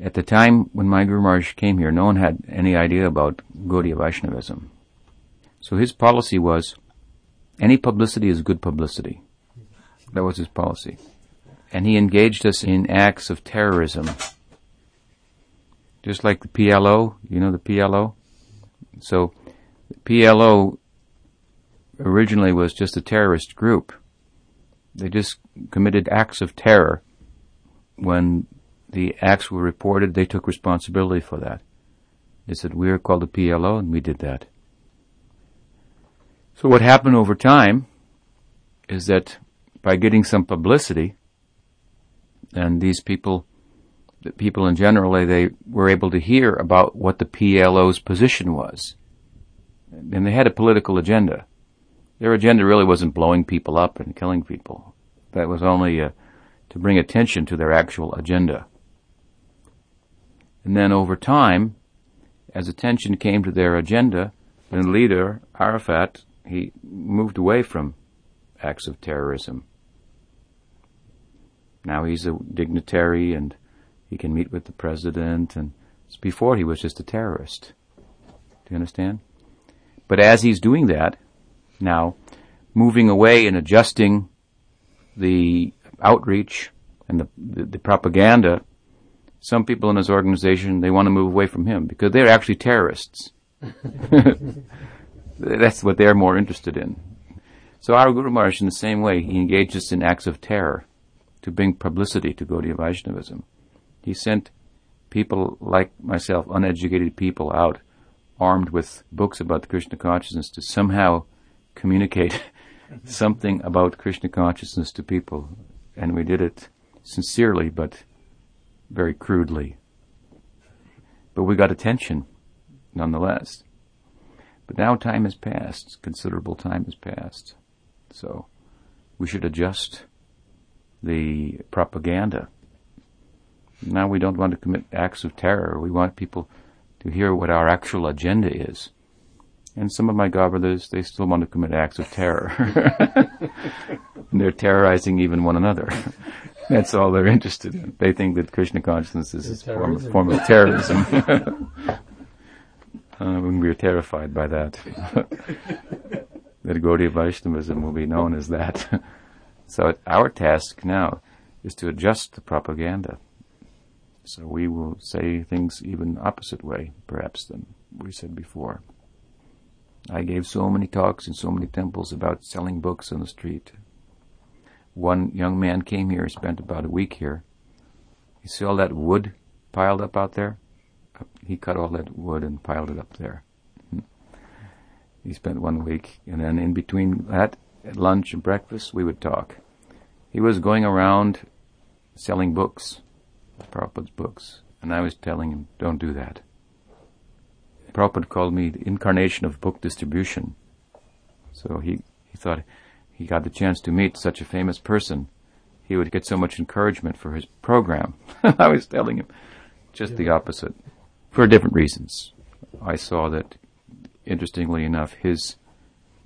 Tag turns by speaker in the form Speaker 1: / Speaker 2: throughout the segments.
Speaker 1: At the time when my Guru Maharaj came here, no one had any idea about Gaudiya Vaishnavism. So his policy was, any publicity is good publicity. That was his policy. And he engaged us in acts of terrorism. Just like the PLO, you know the PLO? So, the PLO originally was just a terrorist group. They just committed acts of terror when the acts were reported, they took responsibility for that. They said, we are called the PLO, and we did that. So what happened over time is that by getting some publicity, and these people, the people in general, they were able to hear about what the PLO's position was. And they had a political agenda. Their agenda really wasn't blowing people up and killing people. That was only uh, to bring attention to their actual agenda. And then over time, as attention came to their agenda, the leader, Arafat, he moved away from acts of terrorism. Now he's a dignitary and he can meet with the president and before he was just a terrorist. Do you understand? But as he's doing that, now, moving away and adjusting the outreach and the, the, the propaganda some people in his organization, they want to move away from him because they're actually terrorists. That's what they're more interested in. So our Guru Maharaj, in the same way, he engaged us in acts of terror to bring publicity to Gaudiya Vaishnavism. He sent people like myself, uneducated people, out armed with books about the Krishna consciousness to somehow communicate something about Krishna consciousness to people. And we did it sincerely, but very crudely. But we got attention, nonetheless. But now time has passed, considerable time has passed. So we should adjust the propaganda. Now we don't want to commit acts of terror. We want people to hear what our actual agenda is. And some of my godbrothers, they still want to commit acts of terror. and they're terrorizing even one another. That's all they're interested in. They think that Krishna consciousness is a form, form of terrorism. uh, when we are terrified by that. that Gaudiya Vaishnavism will be known as that. so our task now is to adjust the propaganda. So we will say things even opposite way, perhaps, than we said before. I gave so many talks in so many temples about selling books on the street, one young man came here, spent about a week here. You see all that wood piled up out there? He cut all that wood and piled it up there. He spent one week, and then in between that, at lunch and breakfast, we would talk. He was going around selling books, Prabhupada's books, and I was telling him, don't do that. Prabhupada called me the incarnation of book distribution. So he, he thought, he got the chance to meet such a famous person, he would get so much encouragement for his program. I was telling him just yeah. the opposite for different reasons. I saw that, interestingly enough, his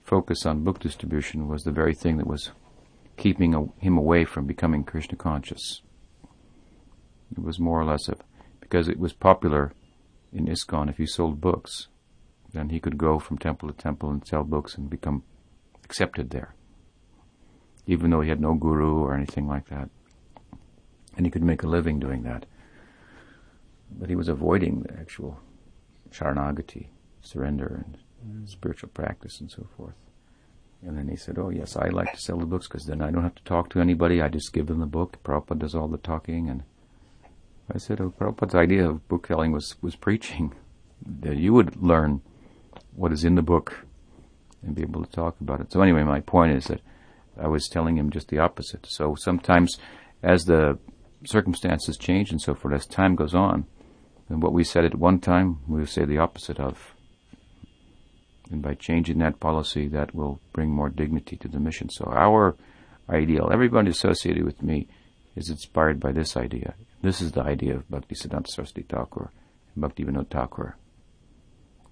Speaker 1: focus on book distribution was the very thing that was keeping a, him away from becoming Krishna conscious. It was more or less a, because it was popular in ISKCON if you sold books, then he could go from temple to temple and sell books and become accepted there even though he had no guru or anything like that. And he could make a living doing that. But he was avoiding the actual sharanagati, surrender and mm. spiritual practice and so forth. And then he said, oh yes, I like to sell the books because then I don't have to talk to anybody. I just give them the book. Prabhupada does all the talking. And I said, oh, Prabhupada's idea of book selling was, was preaching. That you would learn what is in the book and be able to talk about it. So anyway, my point is that I was telling him just the opposite. So sometimes, as the circumstances change and so forth, as time goes on, then what we said at one time, we will say the opposite of. And by changing that policy, that will bring more dignity to the mission. So our ideal, everybody associated with me, is inspired by this idea. This is the idea of Bhaktisiddhanta Saraswati Thakur and Bhaktivinoda Thakur.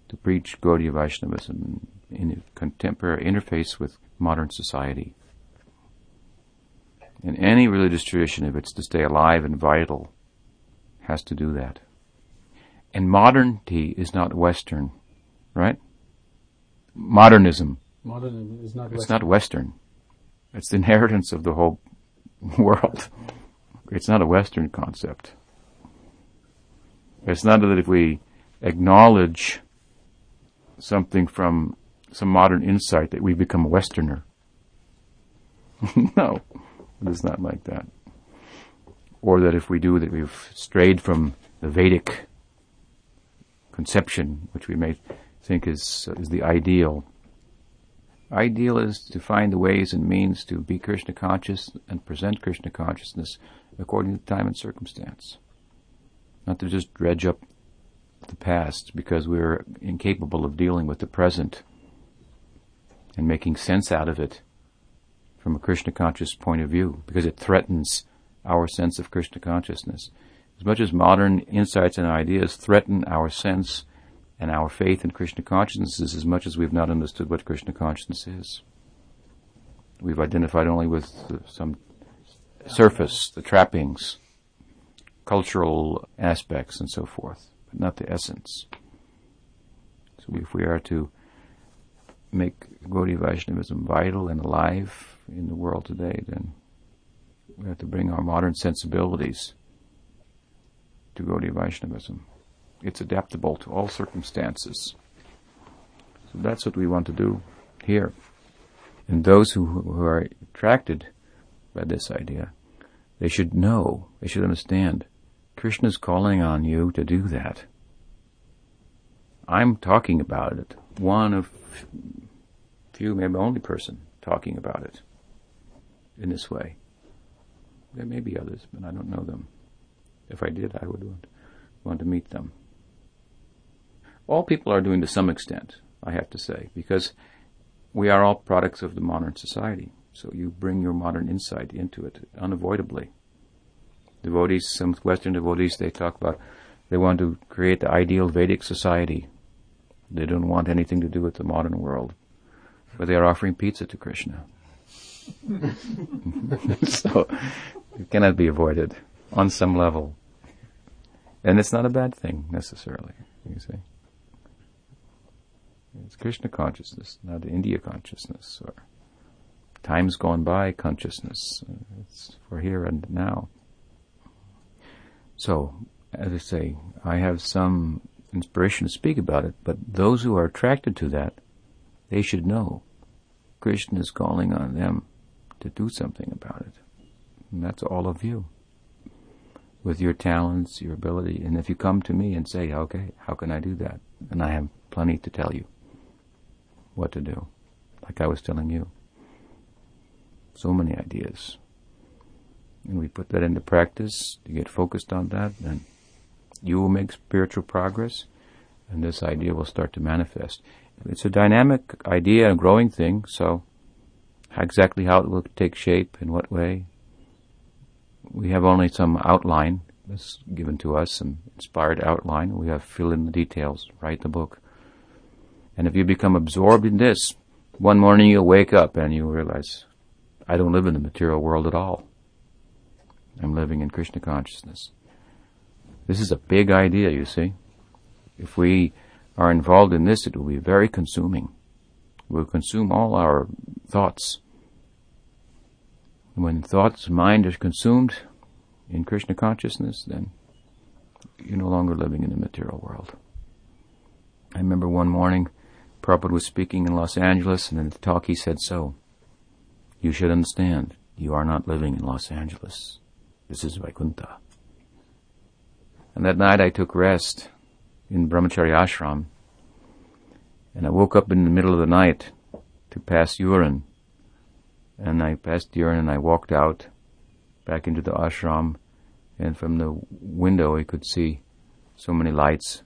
Speaker 1: To preach Gaudiya Vaishnavism in a contemporary interface with modern society in any religious tradition, if it's to stay alive and vital, has to do that. And modernity is not Western, right? Modernism.
Speaker 2: Modernism is not
Speaker 1: It's
Speaker 2: Western.
Speaker 1: not Western. It's the inheritance of the whole world. It's not a Western concept. It's not that if we acknowledge something from some modern insight that we become a Westerner. no, it is not like that. Or that if we do that we've strayed from the Vedic conception, which we may think is, is the ideal. Ideal is to find the ways and means to be Krishna conscious and present Krishna consciousness according to time and circumstance. Not to just dredge up the past because we're incapable of dealing with the present and making sense out of it from a Krishna conscious point of view because it threatens our sense of Krishna consciousness. As much as modern insights and ideas threaten our sense and our faith in Krishna consciousness as much as we've not understood what Krishna consciousness is. We've identified only with some surface, the trappings, cultural aspects, and so forth, but not the essence. So if we are to make Gaudiya Vaishnavism vital and alive in the world today, then we have to bring our modern sensibilities to Gaudiya Vaishnavism. It's adaptable to all circumstances. So that's what we want to do here. And those who, who are attracted by this idea, they should know, they should understand, Krishna is calling on you to do that. I'm talking about it. One of few, maybe only person talking about it in this way. There may be others, but I don't know them. If I did, I would want, want to meet them. All people are doing to some extent, I have to say, because we are all products of the modern society. So you bring your modern insight into it unavoidably. Devotees, some Western devotees, they talk about they want to create the ideal Vedic society. They don't want anything to do with the modern world. But they are offering pizza to Krishna. so it cannot be avoided on some level. And it's not a bad thing necessarily, you see. It's Krishna consciousness, not India consciousness or times gone by consciousness. It's for here and now. So, as I say, I have some inspiration to speak about it, but those who are attracted to that, they should know Krishna is calling on them to do something about it. And that's all of you. With your talents, your ability, and if you come to me and say, okay, how can I do that? And I have plenty to tell you what to do, like I was telling you. So many ideas. And we put that into practice You get focused on that, and you will make spiritual progress, and this idea will start to manifest. It's a dynamic idea, a growing thing, so exactly how it will take shape, in what way, we have only some outline that's given to us, some inspired outline. We have to fill in the details, write the book. And if you become absorbed in this, one morning you'll wake up and you realize, I don't live in the material world at all. I'm living in Krishna consciousness. This is a big idea, you see. If we are involved in this, it will be very consuming. It will consume all our thoughts. And when thoughts, mind is consumed in Krishna consciousness, then you're no longer living in the material world. I remember one morning, Prabhupada was speaking in Los Angeles, and in the talk he said so. You should understand, you are not living in Los Angeles. This is Vaikuntha. And that night I took rest in Brahmachari Ashram, and I woke up in the middle of the night to pass urine. And I passed urine and I walked out back into the ashram, and from the window I could see so many lights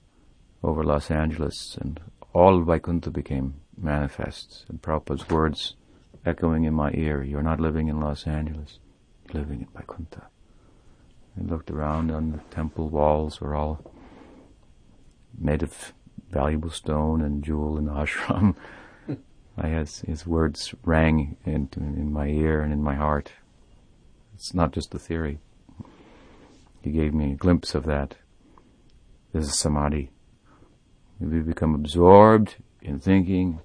Speaker 1: over Los Angeles, and all Vaikuntha became manifest. And Prabhupada's words echoing in my ear, You're not living in Los Angeles, you're living in Vaikuntha. I looked around and the temple walls were all made of valuable stone and jewel and ashram. I has his words rang in, in my ear and in my heart. It's not just a theory. He gave me a glimpse of that. This is samadhi. We become absorbed in thinking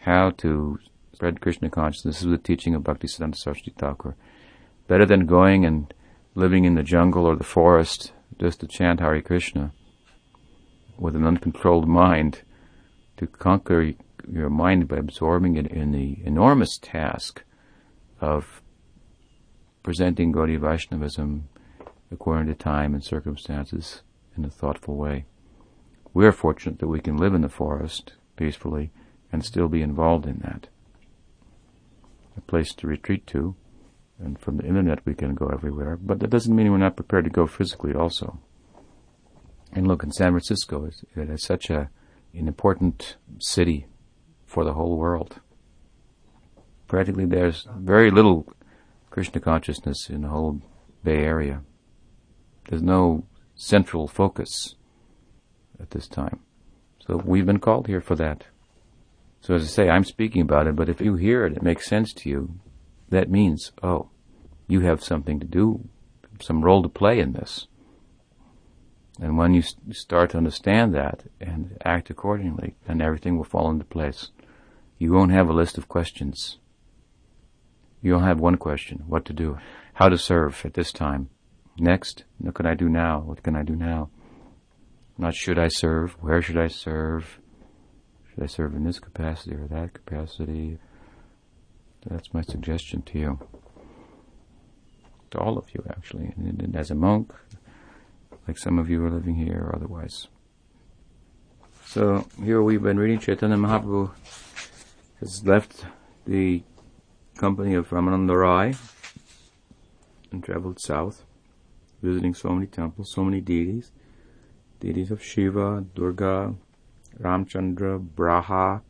Speaker 1: how to spread Krishna consciousness. This is the teaching of Bhaktisiddhanta Saraswati Thakur. Better than going and living in the jungle or the forest just to chant Hare Krishna with an uncontrolled mind, to conquer your mind by absorbing it in the enormous task of presenting Gaudiya Vaishnavism according to time and circumstances in a thoughtful way. We are fortunate that we can live in the forest peacefully and still be involved in that. A place to retreat to, and from the internet we can go everywhere, but that doesn't mean we're not prepared to go physically also. And look, in San Francisco, it is such a, an important city for the whole world. Practically there's very little Krishna consciousness in the whole Bay Area. There's no central focus at this time. So we've been called here for that. So as I say, I'm speaking about it, but if you hear it, it makes sense to you, that means, oh, you have something to do, some role to play in this. And when you start to understand that and act accordingly, then everything will fall into place. You won't have a list of questions. You'll have one question, what to do, how to serve at this time. Next, what can I do now? What can I do now? Not should I serve, where should I serve? Should I serve in this capacity or that capacity? That's my suggestion to you. To all of you, actually. And as a monk, like some of you are living here or otherwise. So here we've been reading Chaitanya Mahaprabhu has left the company of Ramananda Rai and traveled south, visiting so many temples, so many deities, deities of Shiva, Durga, Ramchandra, Braha,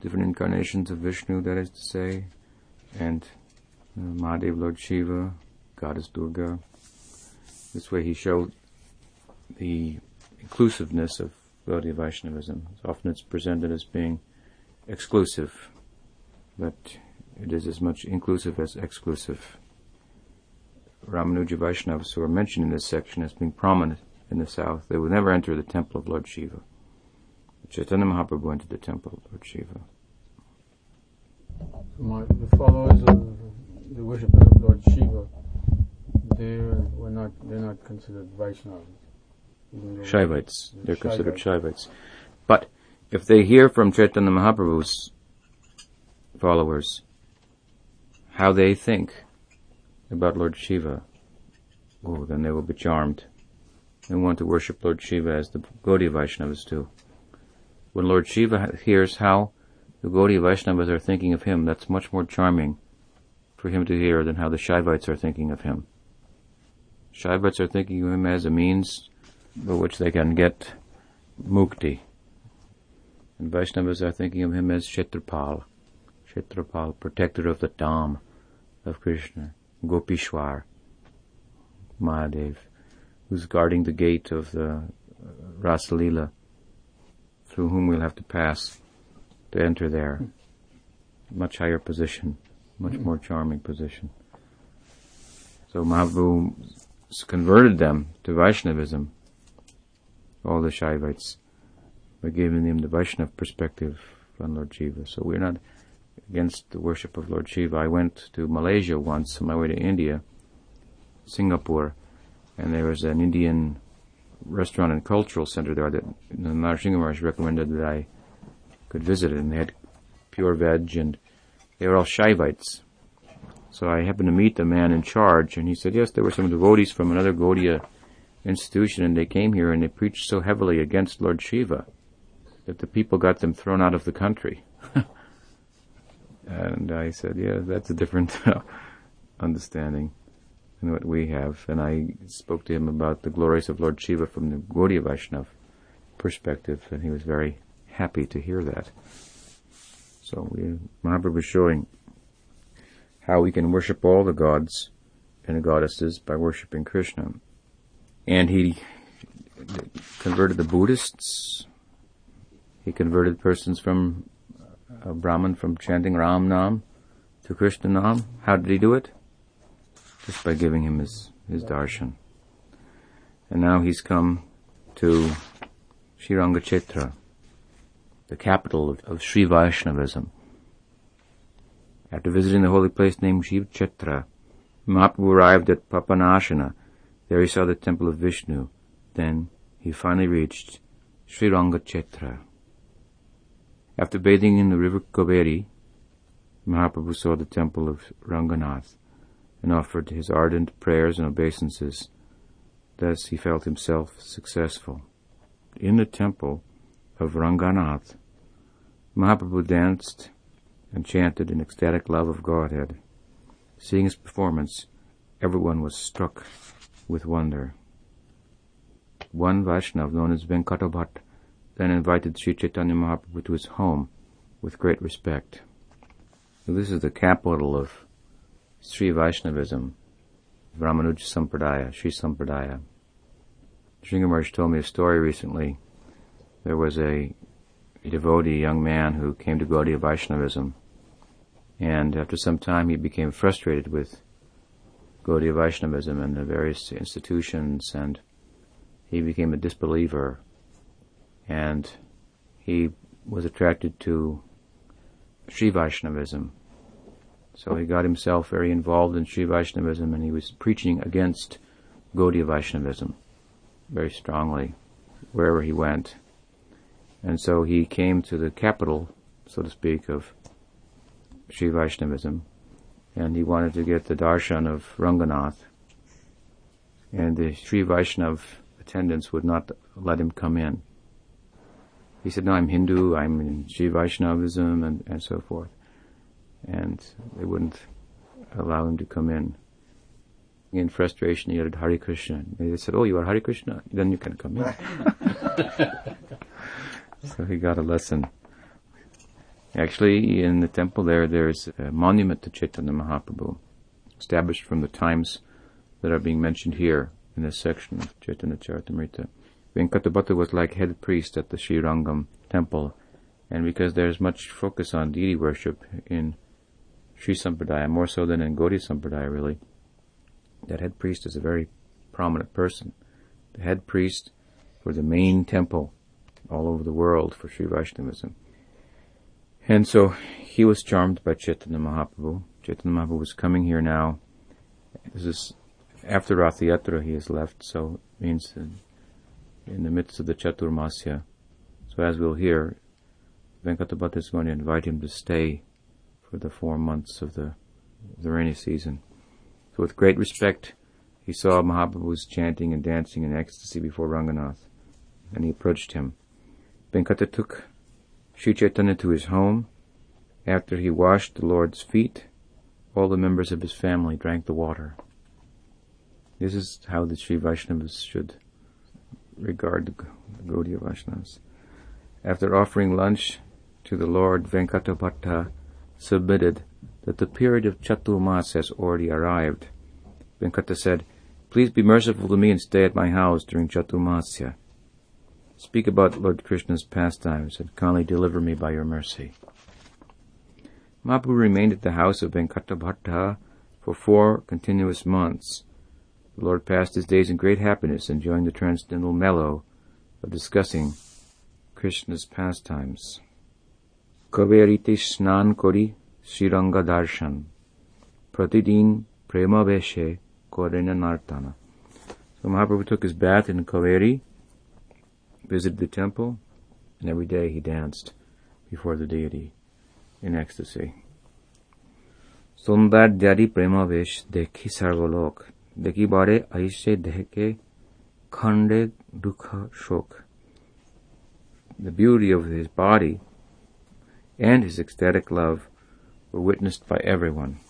Speaker 1: different incarnations of Vishnu, that is to say, and uh, Mahadev, Lord Shiva, Goddess Durga. This way he showed the inclusiveness of Gaudiya Vaishnavism. Often it's presented as being exclusive, but it is as much inclusive as exclusive. Ramanuja Vaishnavas who are mentioned in this section as being prominent in the south, they would never enter the temple of Lord Shiva. Chaitanya Mahaprabhu entered the temple of Lord Shiva.
Speaker 2: So my, the followers of the worshippers of Lord Shiva, they were not they're not considered Vaishnavas.
Speaker 1: Shaivites. They're considered Shaivites. But if they hear from Chaitanya Mahaprabhu's followers how they think about Lord Shiva, oh, then they will be charmed and want to worship Lord Shiva as the Gaudiya Vaishnavas do. When Lord Shiva hears how the Gaudiya Vaishnavas are thinking of him, that's much more charming for him to hear than how the Shaivites are thinking of him. Shaivites are thinking of him as a means by which they can get mukti. And Vaishnavas are thinking of him as Kshetrapal, Kshetrapal, protector of the Dham of Krishna, Gopishwar, Mahadev, who's guarding the gate of the uh, Rasalila, through whom we'll have to pass to enter there. Much higher position, much more charming position. So Mahaprabhu converted them to Vaishnavism, all the Shaivites, by giving them the Vaishnav perspective on Lord Shiva. So we're not against the worship of Lord Shiva. I went to Malaysia once on my way to India, Singapore, and there was an Indian restaurant and cultural center there that Narasimha Maharaj recommended that I could visit it, and they had pure veg, and they were all Shaivites. So I happened to meet the man in charge, and he said, yes, there were some devotees from another Gaudiya institution, and they came here and they preached so heavily against Lord Shiva that the people got them thrown out of the country. and I said, yeah, that's a different uh, understanding than what we have. And I spoke to him about the glories of Lord Shiva from the Gaudiya Vaishnav perspective, and he was very happy to hear that. So we, was showing how we can worship all the gods and goddesses by worshiping Krishna. And he converted the Buddhists. He converted persons from uh, a Brahmin from chanting Ram Nam to Krishna Nam. How did he do it? Just by giving him his, his darshan. And now he's come to Srirangachetra, the capital of, of Sri Vaishnavism. After visiting the holy place named Shiv Chetra, Mahaprabhu arrived at Papanashana. There he saw the temple of Vishnu. Then he finally reached Srirangachetra. After bathing in the river Kaveri, Mahaprabhu saw the temple of Ranganath and offered his ardent prayers and obeisances. Thus he felt himself successful. In the temple of Ranganath, Mahaprabhu danced and chanted in ecstatic love of Godhead. Seeing his performance, everyone was struck with wonder. One Vaishnav, known as Venkata then invited Sri Chaitanya Mahaprabhu to his home with great respect. So this is the capital of Sri Vaishnavism, Ramanuja Sampradaya, Sri Sampradaya. Sringamarsh told me a story recently. There was a, a devotee, young man, who came to Gaudiya Vaishnavism, and after some time he became frustrated with Gaudiya Vaishnavism and the various institutions, and he became a disbeliever, and he was attracted to Sri Vaishnavism so he got himself very involved in Sri Vaishnavism and he was preaching against Gaudiya Vaishnavism very strongly wherever he went. And so he came to the capital, so to speak, of Sri Vaishnavism and he wanted to get the darshan of Ranganath. And the Sri Vaishnav attendants would not let him come in. He said, no, I'm Hindu, I'm in Sri Vaishnavism, and, and so forth and they wouldn't allow him to come in. In frustration, he uttered Hare Krishna. They said, "Oh, you are Hare Krishna, then you can come in." so he got a lesson. Actually, in the temple there, there's a monument to Chaitanya Mahaprabhu, established from the times that are being mentioned here in this section of Chaitanya Charitamrita. Venkata Bhatta was like head priest at the Srirangam temple, and because there's much focus on deity worship in Sri Sampradaya, more so than in Gaudiya Sampradaya really, that head priest is a very prominent person. The head priest for the main temple all over the world for Sri Vaishnavism. And so he was charmed by Chaitanya Mahaprabhu. Chaitanya Mahaprabhu was coming here now. This is after Rath Yatra he has left, so it means in, the midst of the Chaturmasya. So as we'll hear, Venkata Bhatta is going to invite him to stay for the four months of the, the rainy season. So with great respect, he saw Mahaprabhu's chanting and dancing in ecstasy before Ranganath, and he approached him. Venkata took Sri Chaitanya to his home. After he washed the Lord's feet, all the members of his family drank the water. This is how the Sri Vaishnavas should regard the Gaudiya Vaishnavas. After offering lunch to the Lord, Venkata submitted that the period of Chaturmas has already arrived. Venkata said, Please be merciful to me and stay at my house during Chaturmasya. Speak about Lord Krishna's pastimes and kindly deliver me by your mercy. Mahaprabhu remained at the house of Venkata Bhatta for four continuous months. The Lord passed his days in great happiness, enjoying the transcendental mellow of discussing Krishna's pastimes. Kaverite snan kori siranga darshan. Pratidin prema veshe korena nartana. So Mahaprabhu took his bath in Kaveri, visited the temple, and every day he danced before the deity in ecstasy. Sundar Dhyari Premavesh Dekhi Sarvalok deki bare aise dehke khande dukha shok. The beauty of his body and his ecstatic love were witnessed by everyone.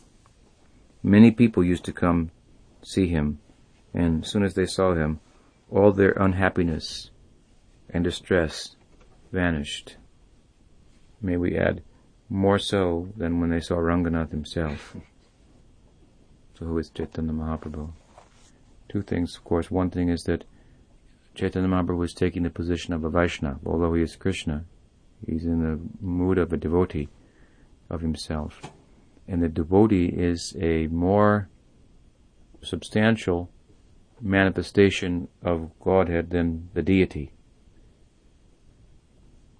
Speaker 1: Many people used to come see him, and as soon as they saw him, all their unhappiness and distress vanished. May we add, more so than when they saw Ranganath himself. So who is Chaitanya Mahaprabhu? Two things, of course. One thing is that Chaitanya Mahaprabhu was taking the position of a Vaishnava, although he is Krishna. He's in the mood of a devotee of himself. And the devotee is a more substantial manifestation of Godhead than the deity.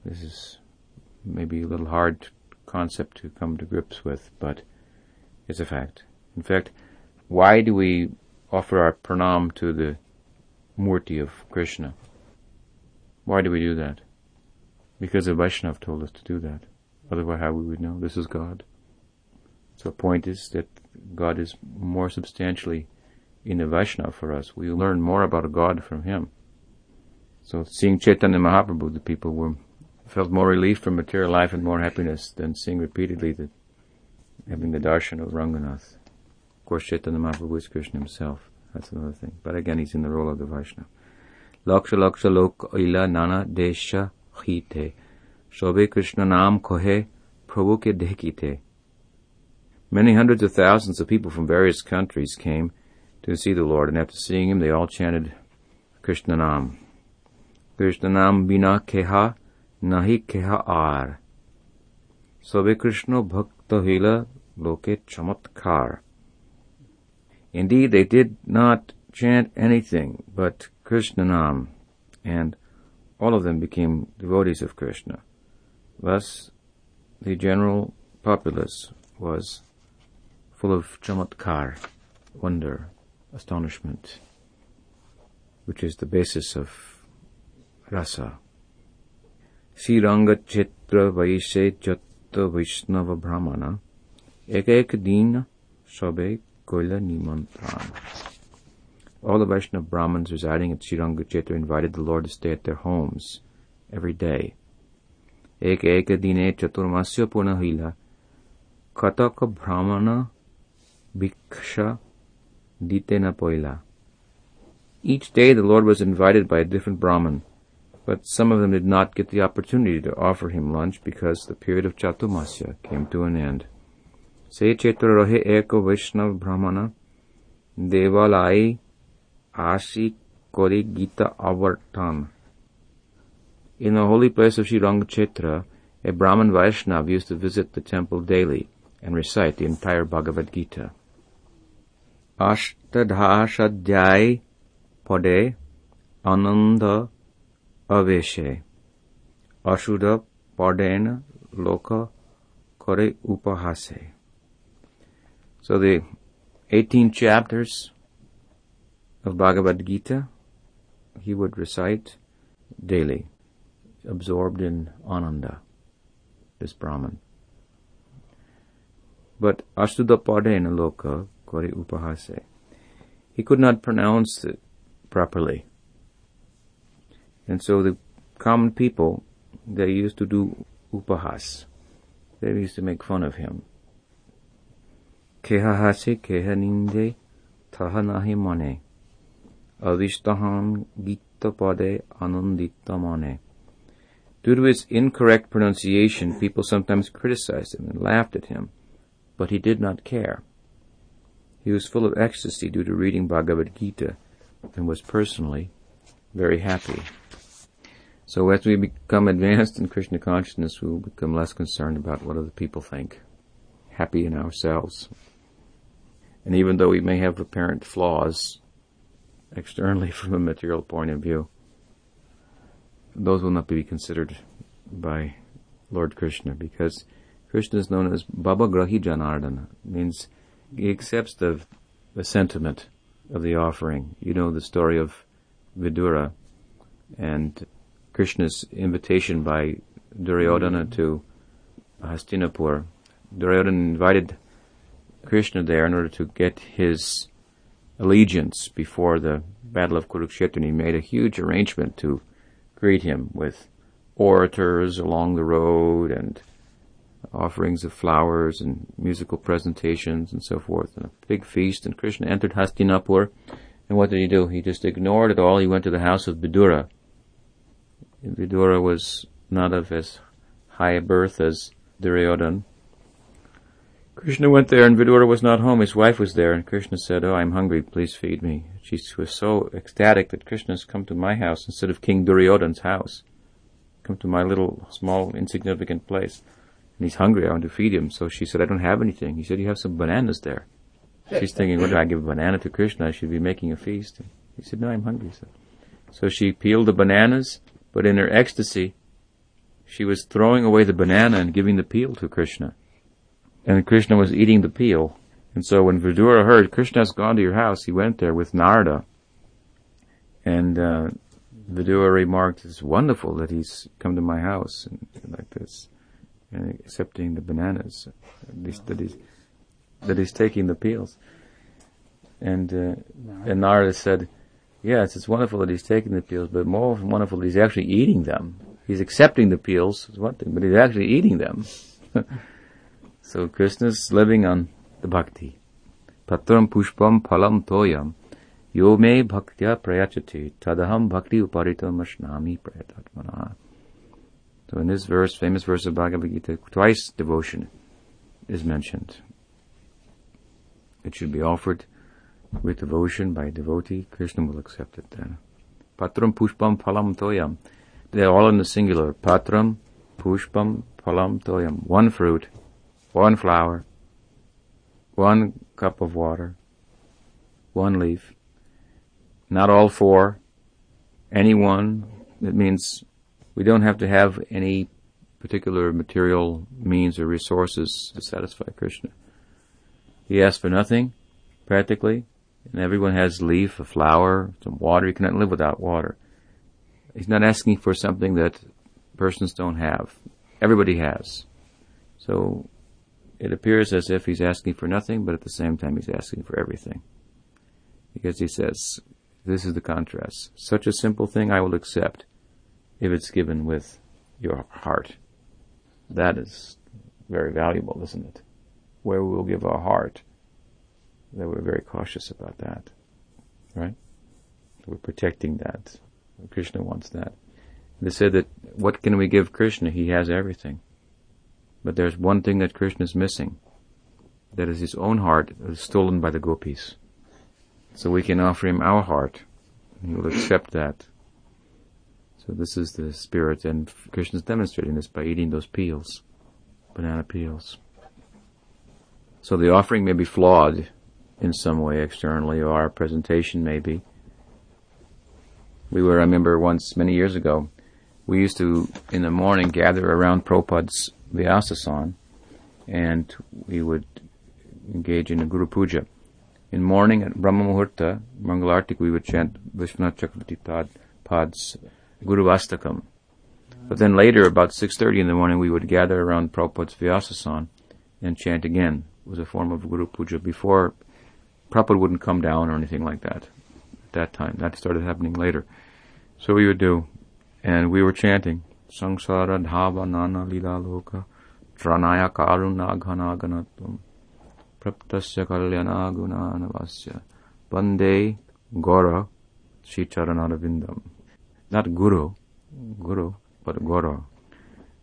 Speaker 1: This is maybe a little hard concept to come to grips with, but it's a fact. In fact, why do we offer our pranam to the Murti of Krishna? Why do we do that? Because the Vaishnav told us to do that. Otherwise, how we would know this is God? So the point is that God is more substantially in the Vaishnava for us. We learn more about God from him. So seeing Chaitanya Mahaprabhu, the people were felt more relief from material life and more happiness than seeing repeatedly the having the darshan of Ranganath. Of course, Chaitanya Mahaprabhu is Krishna himself. That's another thing. But again, he's in the role of the Vaishnava. Laksha laksha lok ila nana desha khite. Shobe Krishna naam kohe prabhu ke dekite. Many hundreds of thousands of people from various countries came to see the Lord, and after seeing him, they all chanted Krishna Nam. Krishna Nam bina keha nahi keha ar. Sobe Krishna bhakta hila loke chamatkar. Indeed, they did not chant anything but Krishna Nam, and all of them became devotees of Krishna. Thus, the general populace was full of chamatkar, wonder, astonishment, which is the basis of rasa. Sriranga Chitra Vaishe Chatta Vaishnava Brahmana Ek Ek Din Sabe Koila Nimantran. All the Vaishnava Brahmins residing at Sriranga Chitra invited the Lord to stay at their homes every day. Ek Ek Dine Chaturmasya Punahila Kataka Brahmana Bhiksha Ditena Poila. Each day the Lord was invited by a different Brahmin, but some of them did not get the opportunity to offer him lunch because the period of Chaturmasya came to an end. से चेत्र रहे एक वैष्णव ब्राह्मण। देवालय आशी करे Gita अवर्तन in holy place of Shri Ranga क्षेत्र, a Brahmin Vaishnava used to visit the temple daily and recite the entire Bhagavad Gita अष्टाध्याय पदे आनंद अवेशे। अशुद पडेन लोक करे उपहासे। So the 18 chapters of Bhagavad Gita he would recite daily, absorbed in Ananda, this Brahman. But Ashtuda Padena Loka Kori Upahase. He could not pronounce it properly. And so the common people, they used to do upahas. They used to make fun of him. Due to his incorrect pronunciation, people sometimes criticized him and laughed at him, but he did not care. He was full of ecstasy due to reading Bhagavad Gita and was personally very happy. So as we become advanced in Krishna consciousness, we will become less concerned about what other people think. Happy in ourselves. And even though we may have apparent flaws externally from a material point of view, those will not be considered by Lord Krishna because Krishna is known as Bhava Grahi Janardana, means he accepts the, the sentiment of the offering. You know the story of Vidura and Krishna's invitation by Duryodhana to Hastinapur. Duryodhana invited Krishna there in order to get his allegiance before the Battle of Kurukshetra, and he made a huge arrangement to greet him with orators along the road and offerings of flowers and musical presentations and so forth, and a big feast. And Krishna entered Hastinapur, and what did he do? He just ignored it all. He went to the house of Vidura. Vidura was not of as high a birth as Duryodhana. Krishna went there and Vidura was not home. His wife was there and Krishna said, Oh, I'm hungry. Please feed me. She was so ecstatic that Krishna has come to my house instead of King Duryodhan's house. Come to my little, small, insignificant place and he's hungry. I want to feed him. So she said, I don't have anything. He said, you have some bananas there. She's thinking, what do I give a banana to Krishna? I should be making a feast. He said, no, I'm hungry. So, so she peeled the bananas, but in her ecstasy, she was throwing away the banana and giving the peel to Krishna. And Krishna was eating the peel. And so when Vidura heard Krishna has gone to your house, he went there with Narada. And uh, Vidura remarked, "It's wonderful that he's come to my house and, like this, and accepting the bananas, at least that he's that he's taking the peels." And uh, and Narada said, "Yes, it's wonderful that he's taking the peels, but more wonderful that he's actually eating them. He's accepting the peels is one thing, but he's actually eating them." so Krishna's living on the bhakti. Patram pushpam phalam toyam Yo me bhaktya prayachati tadaham bhakti uparitam ashnami prayatatmana. So in this verse, famous verse of Bhagavad Gita, twice devotion is mentioned. It should be offered with devotion by a devotee. Krishna will accept it then. Patram pushpam phalam toyam. They're all in the singular. Patram pushpam phalam toyam. One fruit, one flower, one cup of water, one leaf not all four, any one. That means we don't have to have any particular material means or resources to satisfy Krishna. He asks for nothing, practically, and everyone has leaf, a flower, some water. You cannot live without water. He's not asking for something that persons don't have. Everybody has. So it appears as if he's asking for nothing, but at the same time he's asking for everything. Because he says, this is the contrast. Such a simple thing I will accept if it's given with your heart. That is very valuable, isn't it? Where we will give our heart, that we're very cautious about that. Right? We're protecting that. Krishna wants that. They said that what can we give Krishna? He has everything. But there's one thing that Krishna is missing. That is his own heart stolen by the gopis. So we can offer him our heart. He will accept that. So this is the spirit, and Krishna is demonstrating this by eating those peels, banana peels. So the offering may be flawed in some way externally, or our presentation may be. We were, I remember once, many years ago, we used to, in the morning, gather around Prabhupada's Vyasasan, and we would engage in a Guru Puja. In morning at Brahma Muhurta, Mangalartik, we would chant Vishwanath Chakravarti Pad, Pad's Guru Astakam. But then later, about 6.30 in the morning, we would gather around Prabhupada's Vyasasan and chant again. It was a form of Guru Puja before Prabhupada wouldn't come down or anything like that at that time. That started happening later. So we would do, and we were chanting, Sangsara Dhava Nana Lila Loka Tranaya Karuna Ghanaganatum praptasya kalyana gunanavasya bande gora chicharanadavindam. Not guru, guru, but gora.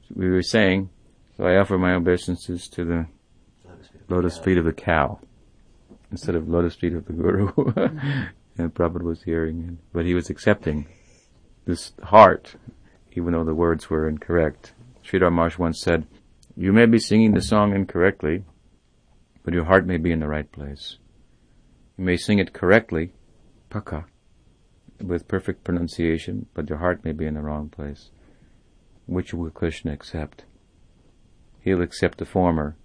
Speaker 1: So we were saying, so I offer my obeisances to the lotus feet of the cow instead of lotus feet of the guru. and Prabhupada was hearing it, but he was accepting this heart, even though the words were incorrect. Sridhar Maharaj once said, you may be singing the song incorrectly, but your heart may be in the right place. You may sing it correctly, paka, with perfect pronunciation, but your heart may be in the wrong place. Which will Krishna accept? He'll accept the former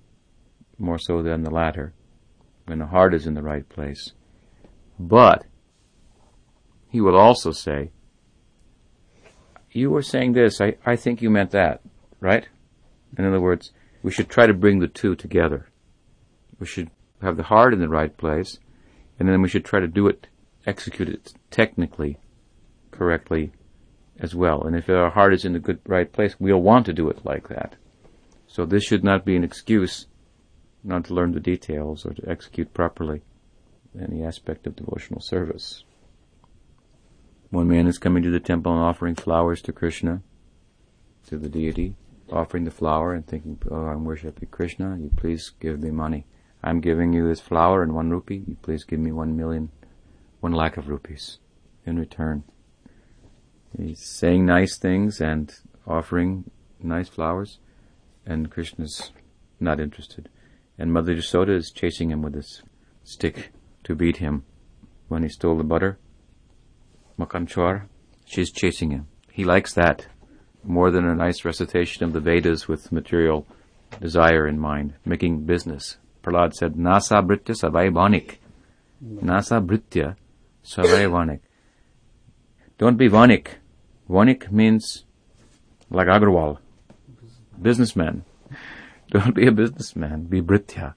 Speaker 1: more so than the latter, when the heart is in the right place. But he will also say, You were saying this, I, I think you meant that, right? In other words, we should try to bring the two together. We should have the heart in the right place, and then we should try to do it, execute it technically, correctly as well. And if our heart is in the good, right place, we'll want to do it like that. So this should not be an excuse not to learn the details or to execute properly any aspect of devotional service. One man is coming to the temple and offering flowers to Krishna, to the deity, offering the flower and thinking, oh, I'm worshiping Krishna, you please give me money. I'm giving you this flower and one rupee. You please give me one million, one lakh of rupees in return. He's saying nice things and offering nice flowers, and Krishna's not interested. And Mother Yasoda is chasing him with this stick to beat him when he stole the butter Makanchwar, she's chasing him. He likes that more than a nice recitation of the Vedas with material desire in mind, making business. Prahlad said, Nasa Britya Savai Vanik. Nasa Britya Savai Vanik. Don't be Vanik. Vanik means like Agarwal, businessman. Don't be a businessman. Be Britya,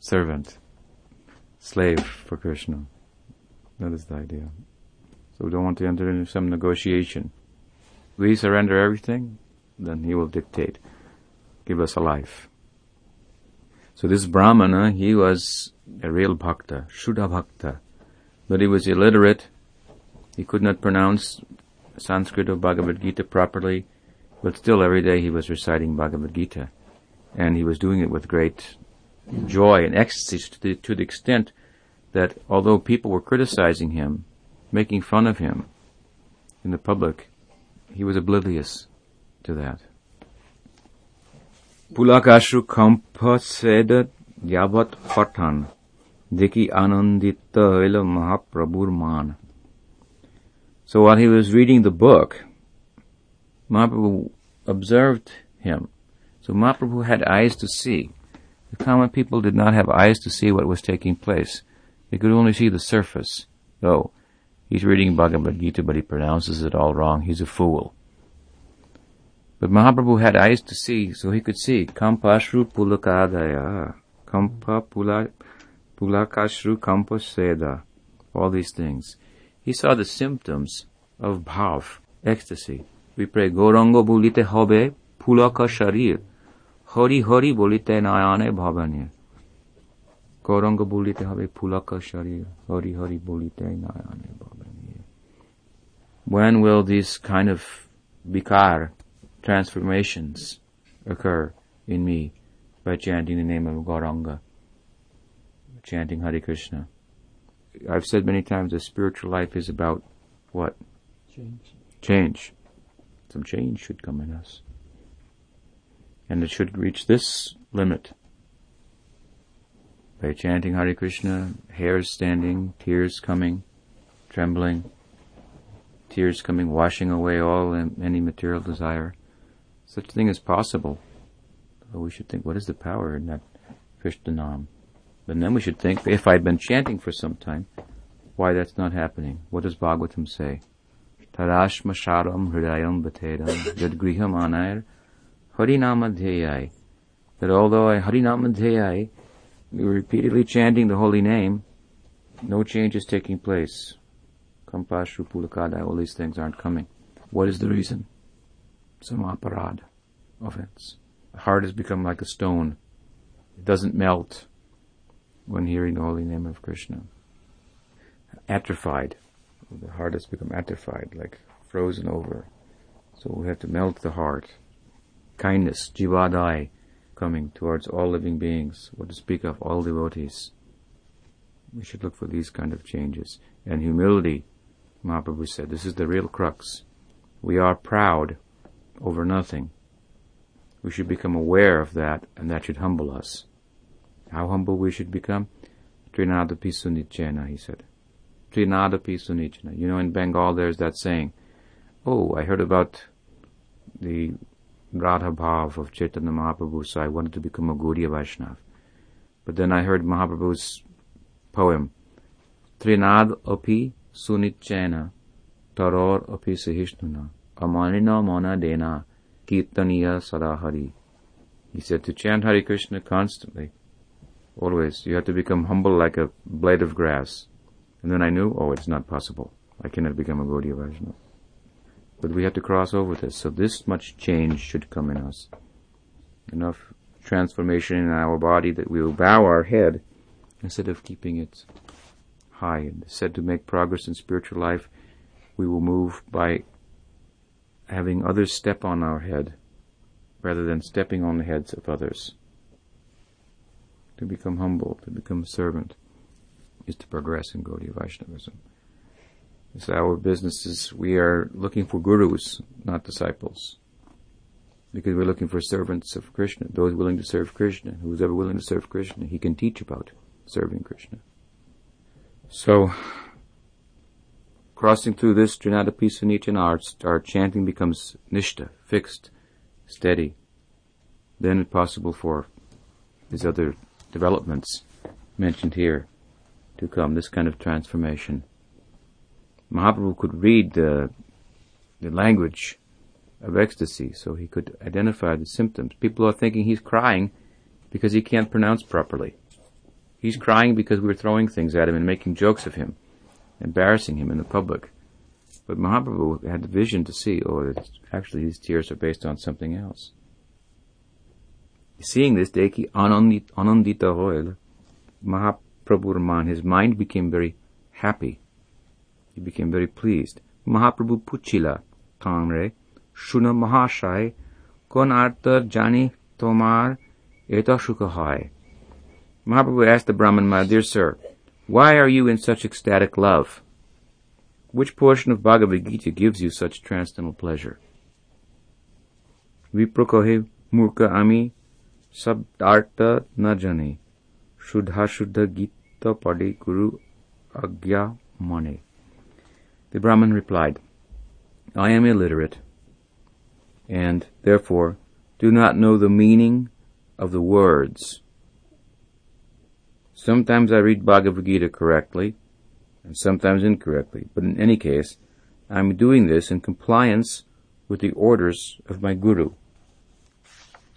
Speaker 1: servant, slave for Krishna. That is the idea. So we don't want to enter into some negotiation. We surrender everything, then he will dictate, give us a life. So this Brahmana, he was a real bhakta, Shuddha bhakta, but he was illiterate. He could not pronounce Sanskrit of Bhagavad Gita properly, but still every day he was reciting Bhagavad Gita. And he was doing it with great joy and ecstasy to the, to the extent that although people were criticizing him, making fun of him in the public, he was oblivious to that. Pulakashru kampaseda yavat patan diki anandita hela mahaprabhur man. So while he was reading the book, Mahaprabhu observed him. So Mahaprabhu had eyes to see. The common people did not have eyes to see what was taking place. They could only see the surface. Oh, he's reading Bhagavad Gita, but he pronounces it all wrong. He's a fool. But Mahaprabhu had eyes to see, so he could see. Kampashru pulakadaya. Kampa pula, pulakashru kampa seda. All these things. He saw the symptoms of bhav, ecstasy. We pray, Gorango bulite hobe pulaka sharir. Hori hori bolite nayane bhavanye. Gouranga বলিতে হবে পুলকা শরীর হরি হরি বলিতে নয়নে bhavanye. When will these kind of vikar transformations occur in me by chanting the name of Gauranga, chanting Hare Krishna? I've said many times that spiritual life is about what?
Speaker 2: Change.
Speaker 1: Change. Some change should come in us. And it should reach this limit by chanting Hare Krishna, hairs standing, tears coming, trembling, tears coming, washing away all any material desire. Such a thing is possible. But we should think, what is the power in that Krishna Nam? But then we should think, if I'd been chanting for some time, why that's not happening. What does Bhagavatam say? Tarashma sharam hridayam bhatedam yad griham anair harinamadheyai. That although I harinama dheyai, we were repeatedly chanting the holy name, no change is taking place. Kampashru Pulakada, all these things aren't coming. What is the reason? Samaparad, offense. The heart has become like a stone. It doesn't melt when hearing the holy name of Krishna. Atrophied. The heart has become atrophied, like frozen over. So we have to melt the heart. Kindness, jivadai, coming towards all living beings, or to speak of all devotees. We should look for these kind of changes. And humility, Mahaprabhu said, this is the real crux. We are proud over nothing. We should become aware of that, and that should humble us. How humble we should become? Trinadapi sunichena, he said. Trinadapi sunichena. You know, in Bengal there's that saying, oh, I heard about the Radha Bhav of Chaitanya Mahaprabhu, so I wanted to become a Gaudiya Vaishnav. But then I heard Mahaprabhu's poem, Trinad api sunichena, taror api sahishnuna, amanina mana dena, kirtaniya sadahari. He said to chant Hare Krishna constantly, always. You have to become humble like a blade of grass. And then I knew, oh, it's not possible. I cannot become a Gaudiya Vaishnava. But we have to cross over this. So this much change should come in us. Enough transformation in our body that we will bow our head instead of keeping it high. And said to make progress in spiritual life, we will move by having others step on our head rather than stepping on the heads of others. To become humble, to become a servant, is to progress in Gaudiya Vaishnavism. Our businesses, we are looking for gurus, not disciples. Because we're looking for servants of Krishna, those willing to serve Krishna. Who's ever willing to serve Krishna, he can teach about serving Krishna. So, crossing through this Trinadapi sunichena and our, our chanting becomes nishta, fixed, steady. Then it's possible for these other developments mentioned here to come, this kind of transformation. Mahaprabhu could read the, the language of ecstasy, so he could identify the symptoms. People are thinking he's crying because he can't pronounce properly. He's crying because we're throwing things at him and making jokes of him, embarrassing him in the public. But Mahaprabhu had the vision to see, oh, actually these tears are based on something else. Seeing this, Deki Anandita Royal, Mahaprabhu Raman, his mind became very happy. He became very pleased. Mahaprabhu Puchila, Tangre, Shuna Mahashai, Kon Arthur Jani Tomar, Eta Shukahai. Mahaprabhu asked the Brahman, my dear sir, why are you in such ecstatic love? Which portion of Bhagavad Gita gives you such transcendental pleasure? Viprakohe murka ami sabdarta na jane. Shuddha shuddha gita padi guru agya mane. The Brahman replied, I am illiterate, and therefore do not know the meaning of the words Sometimes I read Bhagavad Gita correctly, and sometimes incorrectly, but in any case, I am doing this in compliance with the orders of my Guru.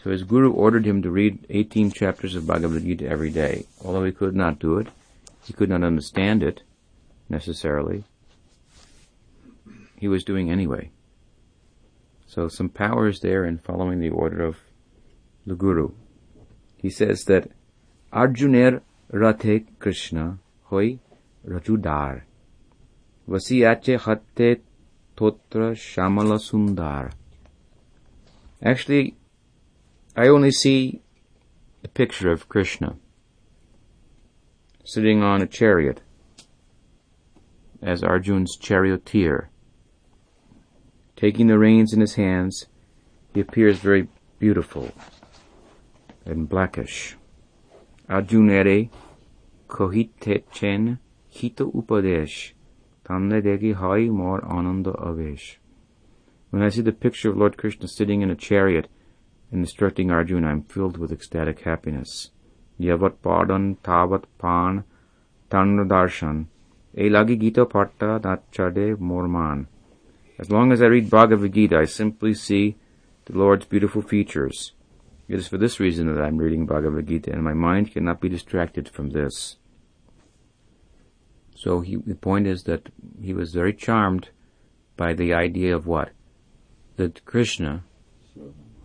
Speaker 1: So his Guru ordered him to read 18 chapters of Bhagavad Gita every day. Although he could not do it, he could not understand it necessarily, he was doing anyway. So some power is there in following the order of the Guru. He says that Arjuner Rathe Krishna hoi Rajudar. Vasiyache hatte totra shamala sundar. Actually, I only see a picture of Krishna sitting on a chariot as Arjun's charioteer. Taking the reins in his hands, he appears very beautiful and blackish. Arjunere kohitechen hito upadesh tamne degi hai more ananda avesh. When I see the picture of Lord Krishna sitting in a chariot and instructing Arjuna, I am filled with ecstatic happiness. Yavat padan tavat pan tanradarshan elagi gita patta nachade morman. As long as I read Bhagavad Gita, I simply see the Lord's beautiful features. It is for this reason that I am reading Bhagavad Gita, and my mind cannot be distracted from this. So he, the point is that he was very charmed by the idea of what? That Krishna,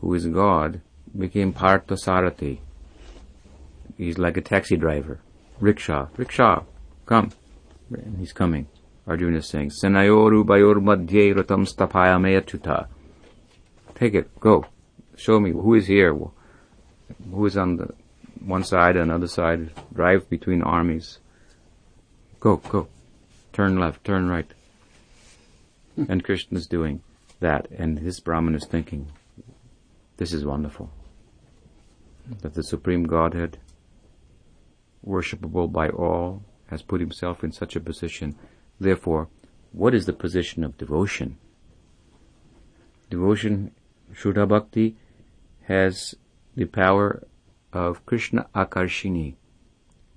Speaker 1: who is God, became Partha Sarathi. He's like a taxi driver. Rickshaw, rickshaw, come. And he's coming. Arjuna is saying, Senayoru bayor madhye ratam Take it, go show me who is here, who is on the one side and other side, drive between armies. Go, go. Turn left, turn right. Hmm. and Krishna is doing that, and his Brahman is thinking, this is wonderful. That the Supreme Godhead, worshipable by all, has put himself in such a position. Therefore, what is the position of devotion? Devotion, Shuddha Bhakti, has the power of Krishna Akarshini.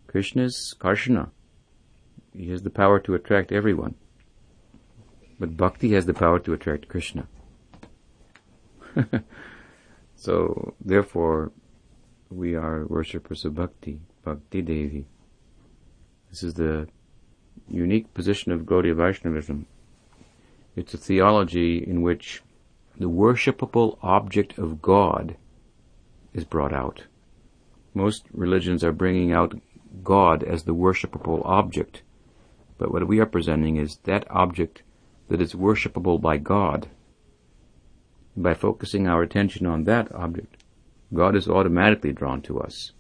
Speaker 1: Krishna's is Karshana. He has the power to attract everyone. But Bhakti has the power to attract Krishna. so, therefore, we are worshippers of Bhakti, Bhakti Devi. This is the unique position of Gaudiya Vaishnavism. It's a theology in which the worshipable object of God is brought out. Most religions are bringing out God as the worshipable object, but what we are presenting is that object that is worshipable by God. By focusing our attention on that object, God is automatically drawn to us.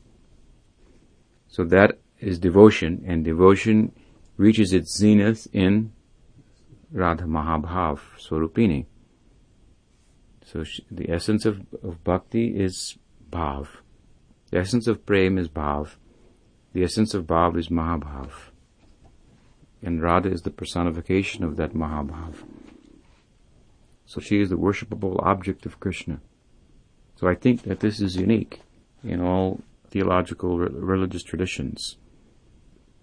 Speaker 1: So that is devotion, and devotion reaches its zenith in Radha Mahabhav Swarupini. So she, the essence of, of bhakti is bhav. The essence of prem is bhav. The essence of bhav is mahabhav. And Radha is the personification of that Mahabhav. So she is the worshipable object of Krishna. So I think that this is unique in all theological religious traditions.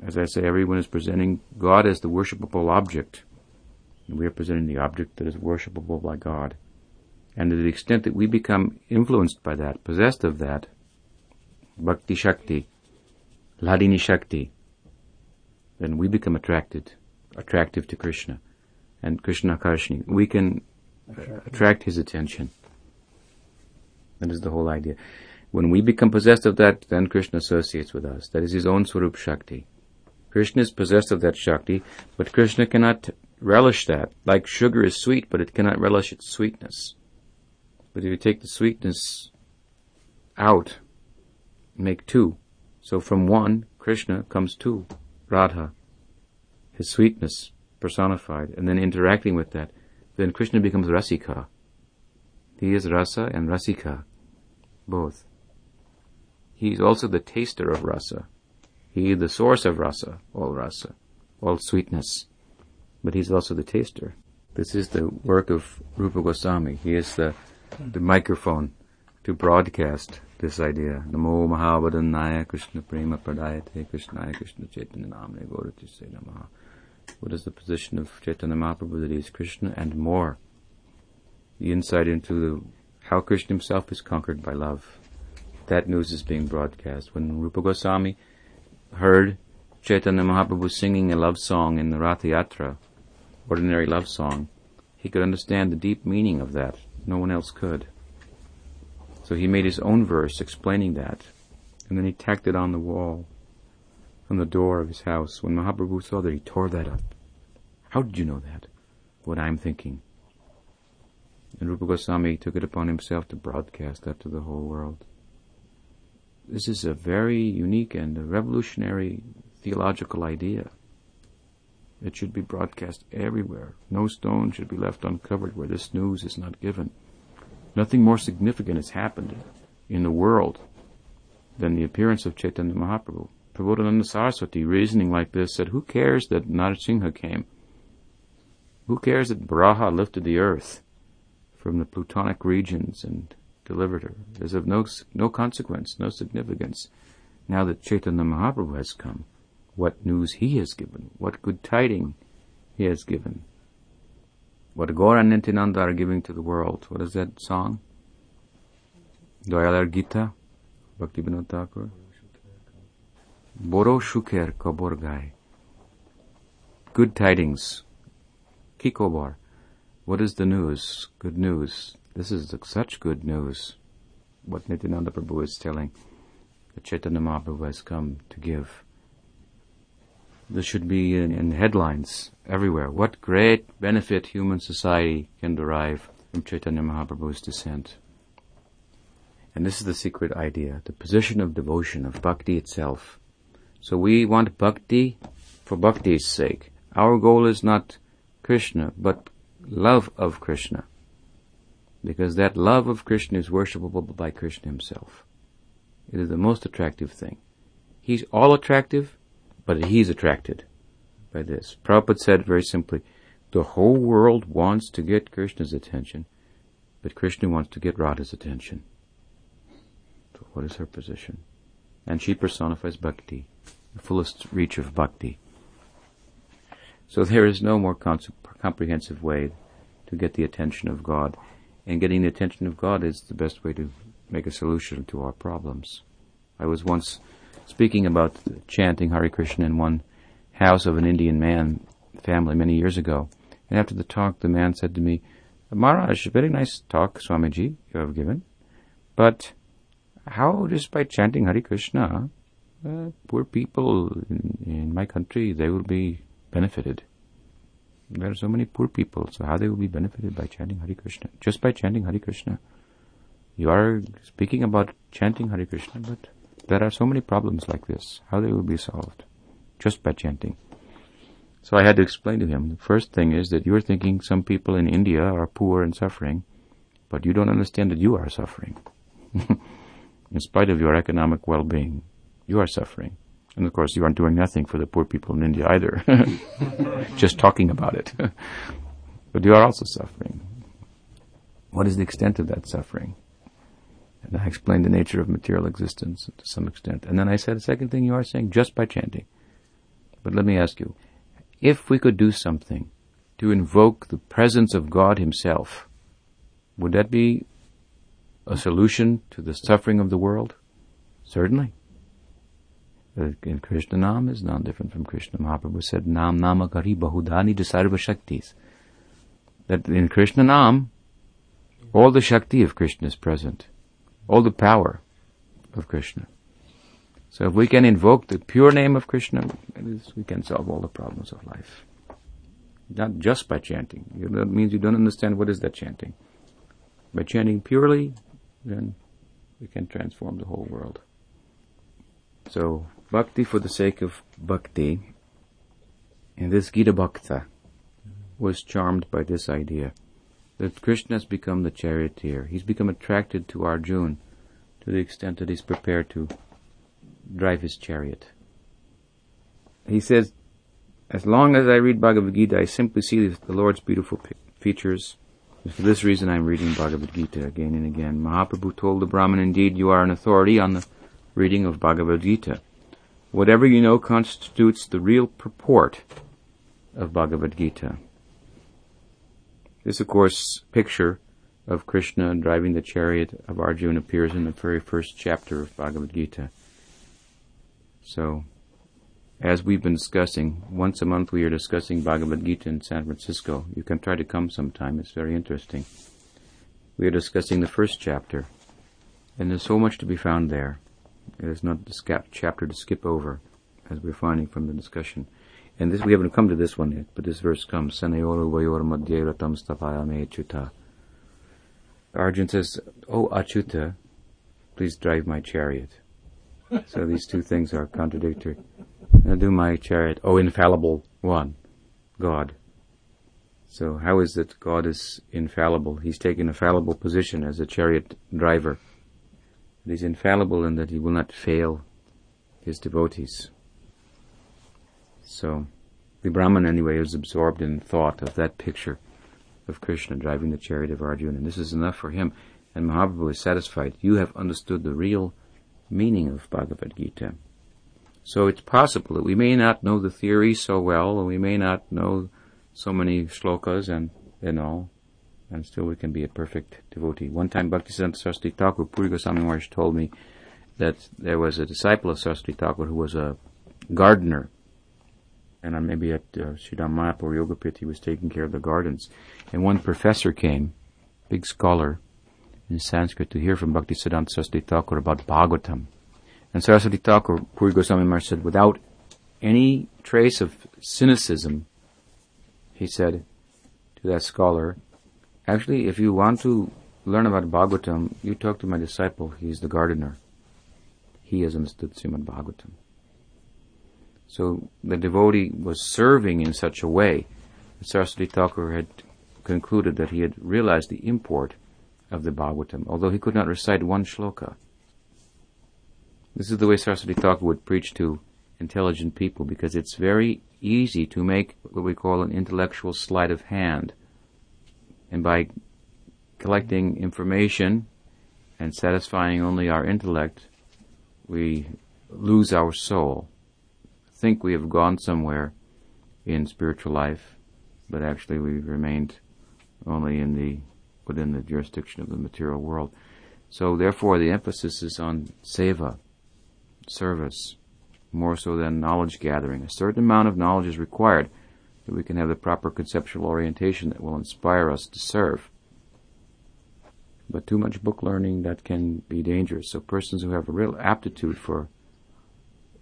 Speaker 1: As I say, everyone is presenting God as the worshipable object. And we are presenting the object that is worshipable by God. And to the extent that we become influenced by that, possessed of that, Bhakti Shakti, Ladini Shakti, then we become attracted, attractive to Krishna. And Krishna Karshni, we can attract his attention. That is the whole idea. When we become possessed of that, then Krishna associates with us. That is his own Swarup Shakti. Krishna is possessed of that Shakti, but Krishna cannot relish that. Like sugar is sweet, but it cannot relish its sweetness. But if you take the sweetness out, make two. So from one, Krishna comes two, Radha, his sweetness personified, and then interacting with that, then Krishna becomes Rasika. He is Rasa and Rasika, both. He is also the taster of Rasa. He the source of rasa, all rasa, all sweetness. But he's also the taster. This is the work of Rupa Goswami. He is the, the microphone to broadcast this idea. Namo Mahabhadanaya Krishna Prema Pradayate Krishnaya Krishna Chaitanya Namne Gaurati Namaha. What is the position of Chaitanya Mahaprabhu that he is Krishna and more? The insight into the, how Krishna himself is conquered by love. That news is being broadcast. When Rupa Goswami heard Chaitanya Mahaprabhu singing a love song in the Ratha Yatra, ordinary love song, he could understand the deep meaning of that. No one else could. So he made his own verse explaining that, and then he tacked it on the wall on the door of his house. When Mahaprabhu saw that, he tore that up. How did you know that? What I'm thinking. And Rupa Goswami took it upon himself to broadcast that to the whole world. This is a very unique and revolutionary theological idea. It should be broadcast everywhere. No stone should be left uncovered where this news is not given. Nothing more significant has happened in the world than the appearance of Chaitanya Mahaprabhu. Prabodhananda Saraswati, reasoning like this, said, Who cares that Narasimha came? Who cares that Varaha lifted the earth from the plutonic regions and delivered her. Is of no, no consequence, no significance. Now that Chaitanya Mahaprabhu has come, what news he has given, what good tiding he has given, what Gaura and Nityananda are giving to the world. What is that song? Doyalar Gita, Bhakti Vinod Thakur. Boro Shuker Kabor Gai. Good tidings. Kikobar. What is the news? Good news. This is such good news, what Nityananda Prabhu is telling, that Chaitanya Mahaprabhu has come to give. This should be in, in headlines everywhere. What great benefit human society can derive from Chaitanya Mahaprabhu's descent. And this is the secret idea, the position of devotion, of bhakti itself. So we want bhakti for bhakti's sake. Our goal is not Krishna, but love of Krishna because that love of Krishna is worshipable by Krishna himself. It is the most attractive thing. He's all attractive, but he's attracted by this. Prabhupada said very simply, the whole world wants to get Krishna's attention, but Krishna wants to get Radha's attention. So what is her position? And she personifies bhakti, the fullest reach of bhakti. So there is no more comprehensive way to get the attention of God and getting the attention of God is the best way to make a solution to our problems. I was once speaking about chanting Hare Krishna in one house of an Indian man family many years ago. And after the talk, the man said to me, Maharaj, very nice talk, Swamiji, you have given. But how just by chanting Hare Krishna, uh, poor people in, in my country, they will be benefited. There are so many poor people, so how they will be benefited by chanting Hare Krishna? Just by chanting Hare Krishna. You are speaking about chanting Hare Krishna, but there are so many problems like this. How they will be solved? Just by chanting. So I had to explain to him, the first thing is that you're thinking some people in India are poor and suffering, but you don't understand that you are suffering. in spite of your economic well-being, you are suffering. And of course, you aren't doing nothing for the poor people in India either. Just talking about it. but you are also suffering. What is the extent of that suffering? And I explained the nature of material existence to some extent. And then I said, the second thing you are saying, just by chanting. But let me ask you, if we could do something to invoke the presence of God Himself, would that be a solution to the suffering of the world? Certainly. Uh, in Krishna Nam is not different from Krishna. Mahaprabhu said, Nam Nama Gari Bahudani Sarva Shaktis. That in Krishna Nam, all the Shakti of Krishna is present. All the power of Krishna. So if we can invoke the pure name of Krishna, we can solve all the problems of life. Not just by chanting. That means you don't understand what is that chanting. By chanting purely, then we can transform the whole world. So, bhakti for the sake of bhakti, and this Gita Bhakta was charmed by this idea that Krishna has become the charioteer. He's become attracted to Arjun to the extent that he's prepared to drive his chariot. He says, as long as I read Bhagavad Gita, I simply see the Lord's beautiful features. for this reason I'm reading Bhagavad Gita again and again. Mahaprabhu told the Brahmin, indeed you are an authority on the reading of Bhagavad Gita. Whatever you know constitutes the real purport of Bhagavad Gita. This, of course, picture of Krishna driving the chariot of Arjuna appears in the very first chapter of Bhagavad Gita. So, as we've been discussing, once a month we are discussing Bhagavad Gita in San Francisco. You can try to come sometime, it's very interesting. We are discussing the first chapter, and there's so much to be found there. It is not a chapter to skip over, as we're finding from the discussion. And this we haven't come to this one yet, but this verse comes. Arjun says, Oh Achuta, please drive my chariot. so these two things are contradictory. Now do my chariot, oh infallible one, God. So how is it God is infallible? He's taken a fallible position as a chariot driver. He's infallible in that he will not fail his devotees. So, the Brahman anyway is absorbed in thought of that picture of Krishna driving the chariot of Arjuna, and this is enough for him. And Mahaprabhu is satisfied. You have understood the real meaning of Bhagavad Gita. So it's possible that we may not know the theory so well, and we may not know so many shlokas and, and all, and still we can be a perfect devotee. One time Bhaktisiddhanta Saraswati Thakur, Puri Goswami Maharaj told me that there was a disciple of Saraswati Thakur who was a gardener and maybe at uh, Sridham Mayapur Yoga Pit, he was taking care of the gardens. And one professor came, big scholar in Sanskrit, to hear from Bhaktisiddhanta Saraswati Thakur about Bhagavatam. And Saraswati Thakur, Puri Goswami Maharaj said, without any trace of cynicism, he said to that scholar, actually, if you want to learn about Bhagavatam, you talk to my disciple, he's the gardener. He has understood Srimad Bhagavatam. So the devotee was serving in such a way that Saraswati Thakur had concluded that he had realized the import of the Bhagavatam, although he could not recite one shloka. This is the way Saraswati Thakur would preach to intelligent people because it's very easy to make what we call an intellectual sleight of hand. And by collecting information and satisfying only our intellect, we lose our soul think we have gone somewhere in spiritual life, but actually we've remained only in the within the jurisdiction of the material world. So therefore the emphasis is on seva, service, more so than knowledge gathering. A certain amount of knowledge is required that we can have the proper conceptual orientation that will inspire us to serve. But too much book learning that can be dangerous. So persons who have a real aptitude for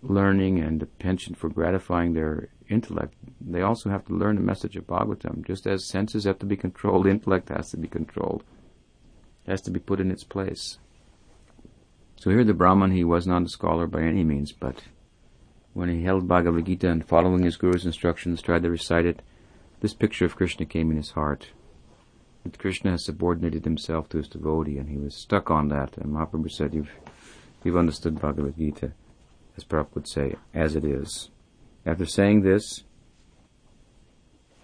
Speaker 1: learning and a penchant for gratifying their intellect, they also have to learn the message of Bhagavatam. Just as senses have to be controlled, intellect has to be controlled. Has to be put in its place. So here the Brahman, he was not a scholar by any means, but when he held Bhagavad Gita and following his guru's instructions tried to recite it, this picture of Krishna came in his heart. That Krishna has subordinated himself to his devotee, and he was stuck on that. And Mahaprabhu said, "You've, you've understood Bhagavad Gita." as Prabhupada would say, as it is. After saying this,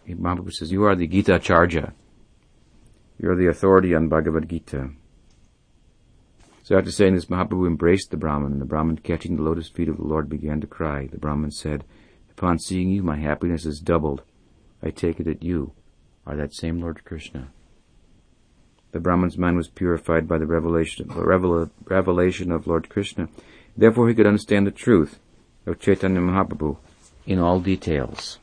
Speaker 1: Mahaprabhu says, You are the Gita Charja. You are the authority on Bhagavad Gita. So after saying this, Mahaprabhu embraced the Brahman, and the Brahman, catching the lotus feet of the Lord, began to cry. The Brahman said, Upon seeing you, my happiness is doubled. I take it that you are that same Lord Krishna. The Brahman's mind was purified by the revelation, revelation of Lord Krishna. Therefore he could understand the truth of Chaitanya Mahaprabhu in all details.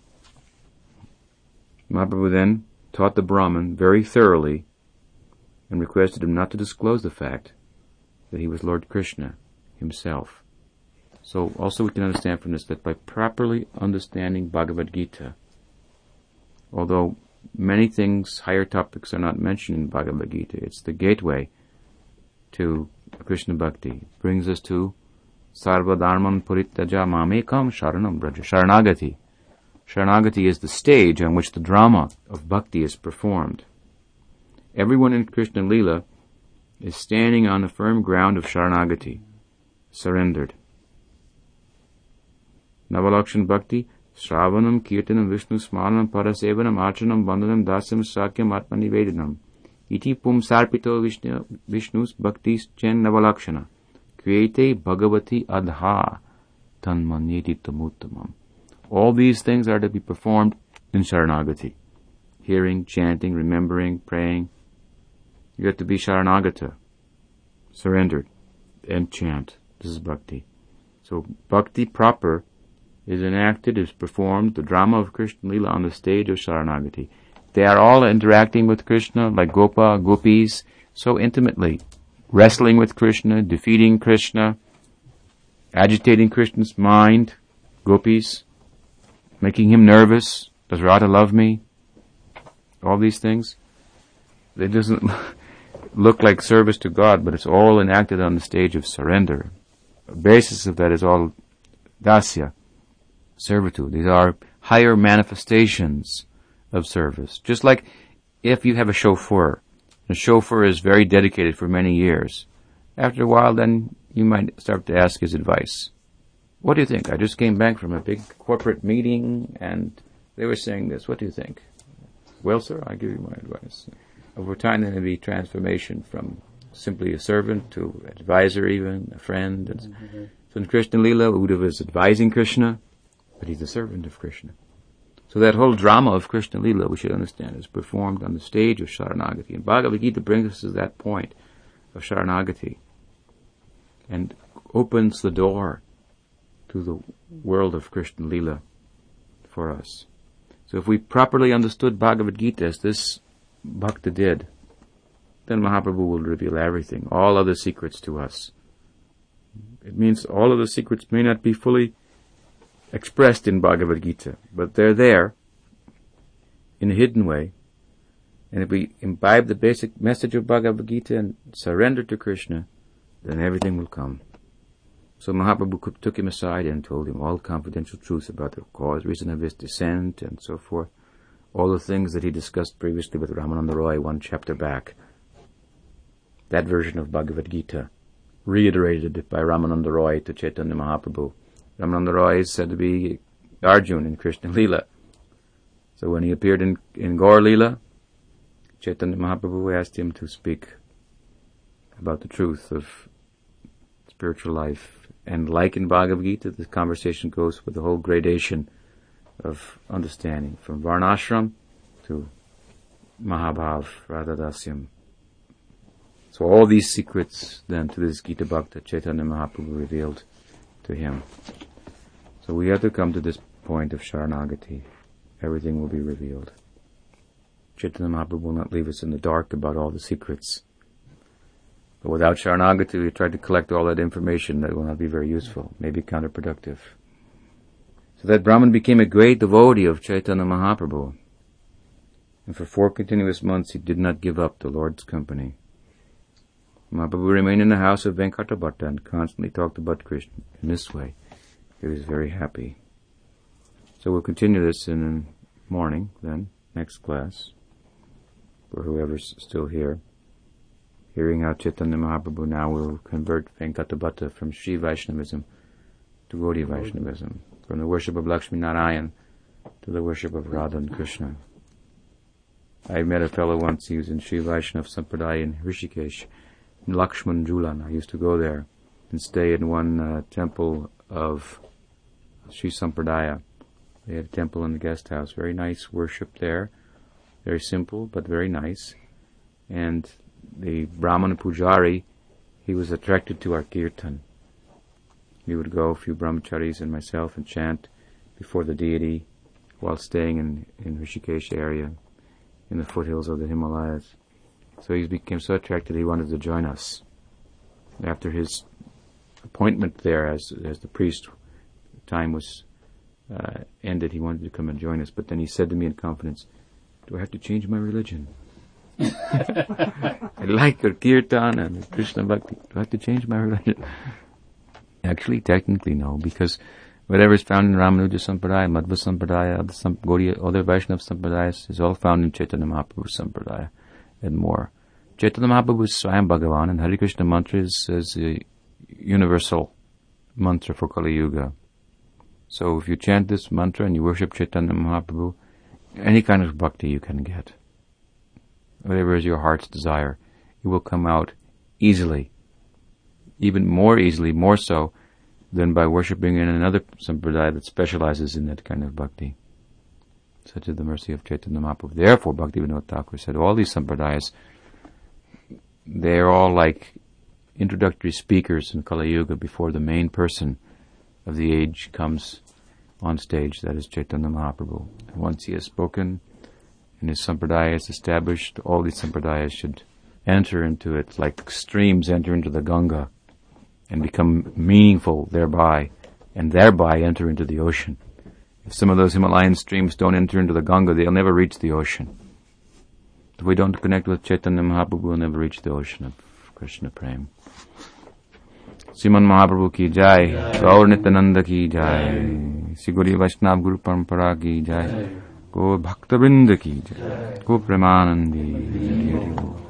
Speaker 1: Mahaprabhu then taught the Brahman very thoroughly and requested him not to disclose the fact that he was Lord Krishna himself. So also we can understand from this that by properly understanding Bhagavad Gita, although many things, higher topics are not mentioned in Bhagavad Gita, it's the gateway to Krishna Bhakti. It brings us to Sarva Dharman Puritaja Mamekam Sharanam Braja, Sharanagati. Sharanagati is the stage on which the drama of bhakti is performed. Everyone in Krishna Lila is standing on the firm ground of Sharanagati, surrendered. Navalakshan Bhakti, Shravanam, Kirtanam, Vishnu Smaranam, Padasevanam, Archanam, Vandanam, Dasam, Sakyam, Atmanivedanam. Iti pum sarpito Vishnu, Vishnu's Bhaktis Chen Navalakshana. Kriyate Bhagavati Adha Tanmanyeti Tamuttamam. All these things are to be performed in Sharanagati. Hearing, chanting, remembering, praying. You have to be Sharanagata, surrendered, and chant. This is bhakti. So bhakti proper is enacted, is performed, the drama of Krishna Lila on the stage of Sharanagati. They are all interacting with Krishna like Gopa, Gopis, so intimately. Wrestling with Krishna, defeating Krishna, agitating Krishna's mind, Gopis, making him nervous. Does Radha love me? All these things. It doesn't look like service to God, but it's all enacted on the stage of surrender. The basis of that is all dasya, servitude. These are higher manifestations of service. Just like if you have a chauffeur, the chauffeur is very dedicated for many years. After a while, then you might start to ask his advice. What do you think? I just came back from a big corporate meeting and they were saying this. What do you think? Well, sir, I give you my advice. Over time, there may be transformation from simply a servant to advisor, even a friend. Mm-hmm. So in Krishna Lila, Uddhava is advising Krishna, but he's a servant of Krishna. So that whole drama of Krishna Lila, we should understand, is performed on the stage of Sharanagati. And Bhagavad Gita brings us to that point of Sharanagati and opens the door to the world of Krishna Lila for us. So if we properly understood Bhagavad Gita as this Bhakta did, then Mahaprabhu will reveal everything, all other secrets to us. It means all of the secrets may not be fully expressed in Bhagavad Gita, but they're there in a hidden way. And if we imbibe the basic message of Bhagavad Gita and surrender to Krishna, then everything will come. So Mahaprabhu took him aside and told him all confidential truths about the cause, reason of his descent, and so forth. All the things that he discussed previously with Ramananda Roy one chapter back. That version of Bhagavad Gita, reiterated by Ramananda Roy to Chaitanya Mahaprabhu. Ramananda Roy is said to be Arjun in Krishna Lila. So when he appeared in, in Gaur Lila, Chaitanya Mahaprabhu asked him to speak about the truth of spiritual life and like in Bhagavad Gita, the conversation goes with the whole gradation of understanding, from Varnashram to Mahabhav, Radhadasyam. So all these secrets then to this Gita Bhakta Chaitanya Mahaprabhu revealed to him. So we have to come to this point of Sharanagati. Everything will be revealed. Chaitanya Mahaprabhu will not leave us in the dark about all the secrets. But without Sharanagati, we try to collect all that information that will not be very useful, maybe counterproductive. So that Brahman became a great devotee of Chaitanya Mahaprabhu. And for four continuous months he did not give up the Lord's company. Mahaprabhu remained in the house of Venkata Bhatta and constantly talked about Krishna. In this way, he was very happy. So we'll continue this in the morning, then, next class, for whoever's still here hearing how Chaitanya Mahaprabhu now will convert Venkata Bhatta from Sri Vaishnavism to Gaudiya Vaishnavism, from the worship of Lakshmi Narayan to the worship of Radha and Krishna. I met a fellow once, he was in Sri Vaishnav Sampradaya in Rishikesh, in Lakshman Julan. I used to go there and stay in one uh, temple of Sri Sampradaya. They had a temple in the guest house. Very nice worship there. Very simple, but very nice. And the Brahmana Pujari, he was attracted to our kirtan. We would go, a few brahmacharis and myself, and chant before the deity while staying in, in Rishikesh area in the foothills of the Himalayas. So he became so attracted he wanted to join us. After his appointment there as as the priest, time was uh, ended. He wanted to come and join us, but then he said to me in confidence, "Do I have to change my religion? I like your kirtan and Krishna bhakti. Do I have to change my religion?" Actually, technically, no, because whatever is found in Ramanuja Sampradaya, Madhva Sampradaya, other, Samp- Gaudiya, other Vaishnava Sampradayas is all found in Chaitanya Mahaprabhu Sampradaya and more. Chaitanya Mahaprabhu is Swayam Bhagavan and Hare Krishna mantra is, is a universal mantra for Kali Yuga. So if you chant this mantra and you worship Chaitanya Mahaprabhu, any kind of bhakti you can get. Whatever is your heart's desire, it will come out easily. Even more easily, more so than by worshipping in another sampradaya that specializes in that kind of bhakti. Such is the mercy of Chaitanya Mahaprabhu. Therefore, Bhaktivinoda Thakur said, all these sampradayas, they're all like introductory speakers in Kali Yuga before the main person of the age comes on stage, that is Chaitanya Mahaprabhu. And once he has spoken and his sampradaya is established, all these sampradayas should enter into it like streams enter into the Ganga and become meaningful thereby, and thereby enter into the ocean. If some of those Himalayan streams don't enter into the Ganga, they'll never reach the ocean. If we don't connect with Chaitanya Mahaprabhu, we'll never reach the ocean of Krishna Prem. Siman Mahaprabhu ki jai, Gaur Nityananda ki jai, Siguri Vaishnav Guru Parampara ki jai, Go Bhakta Vrinda ki jai, Go Premanandi.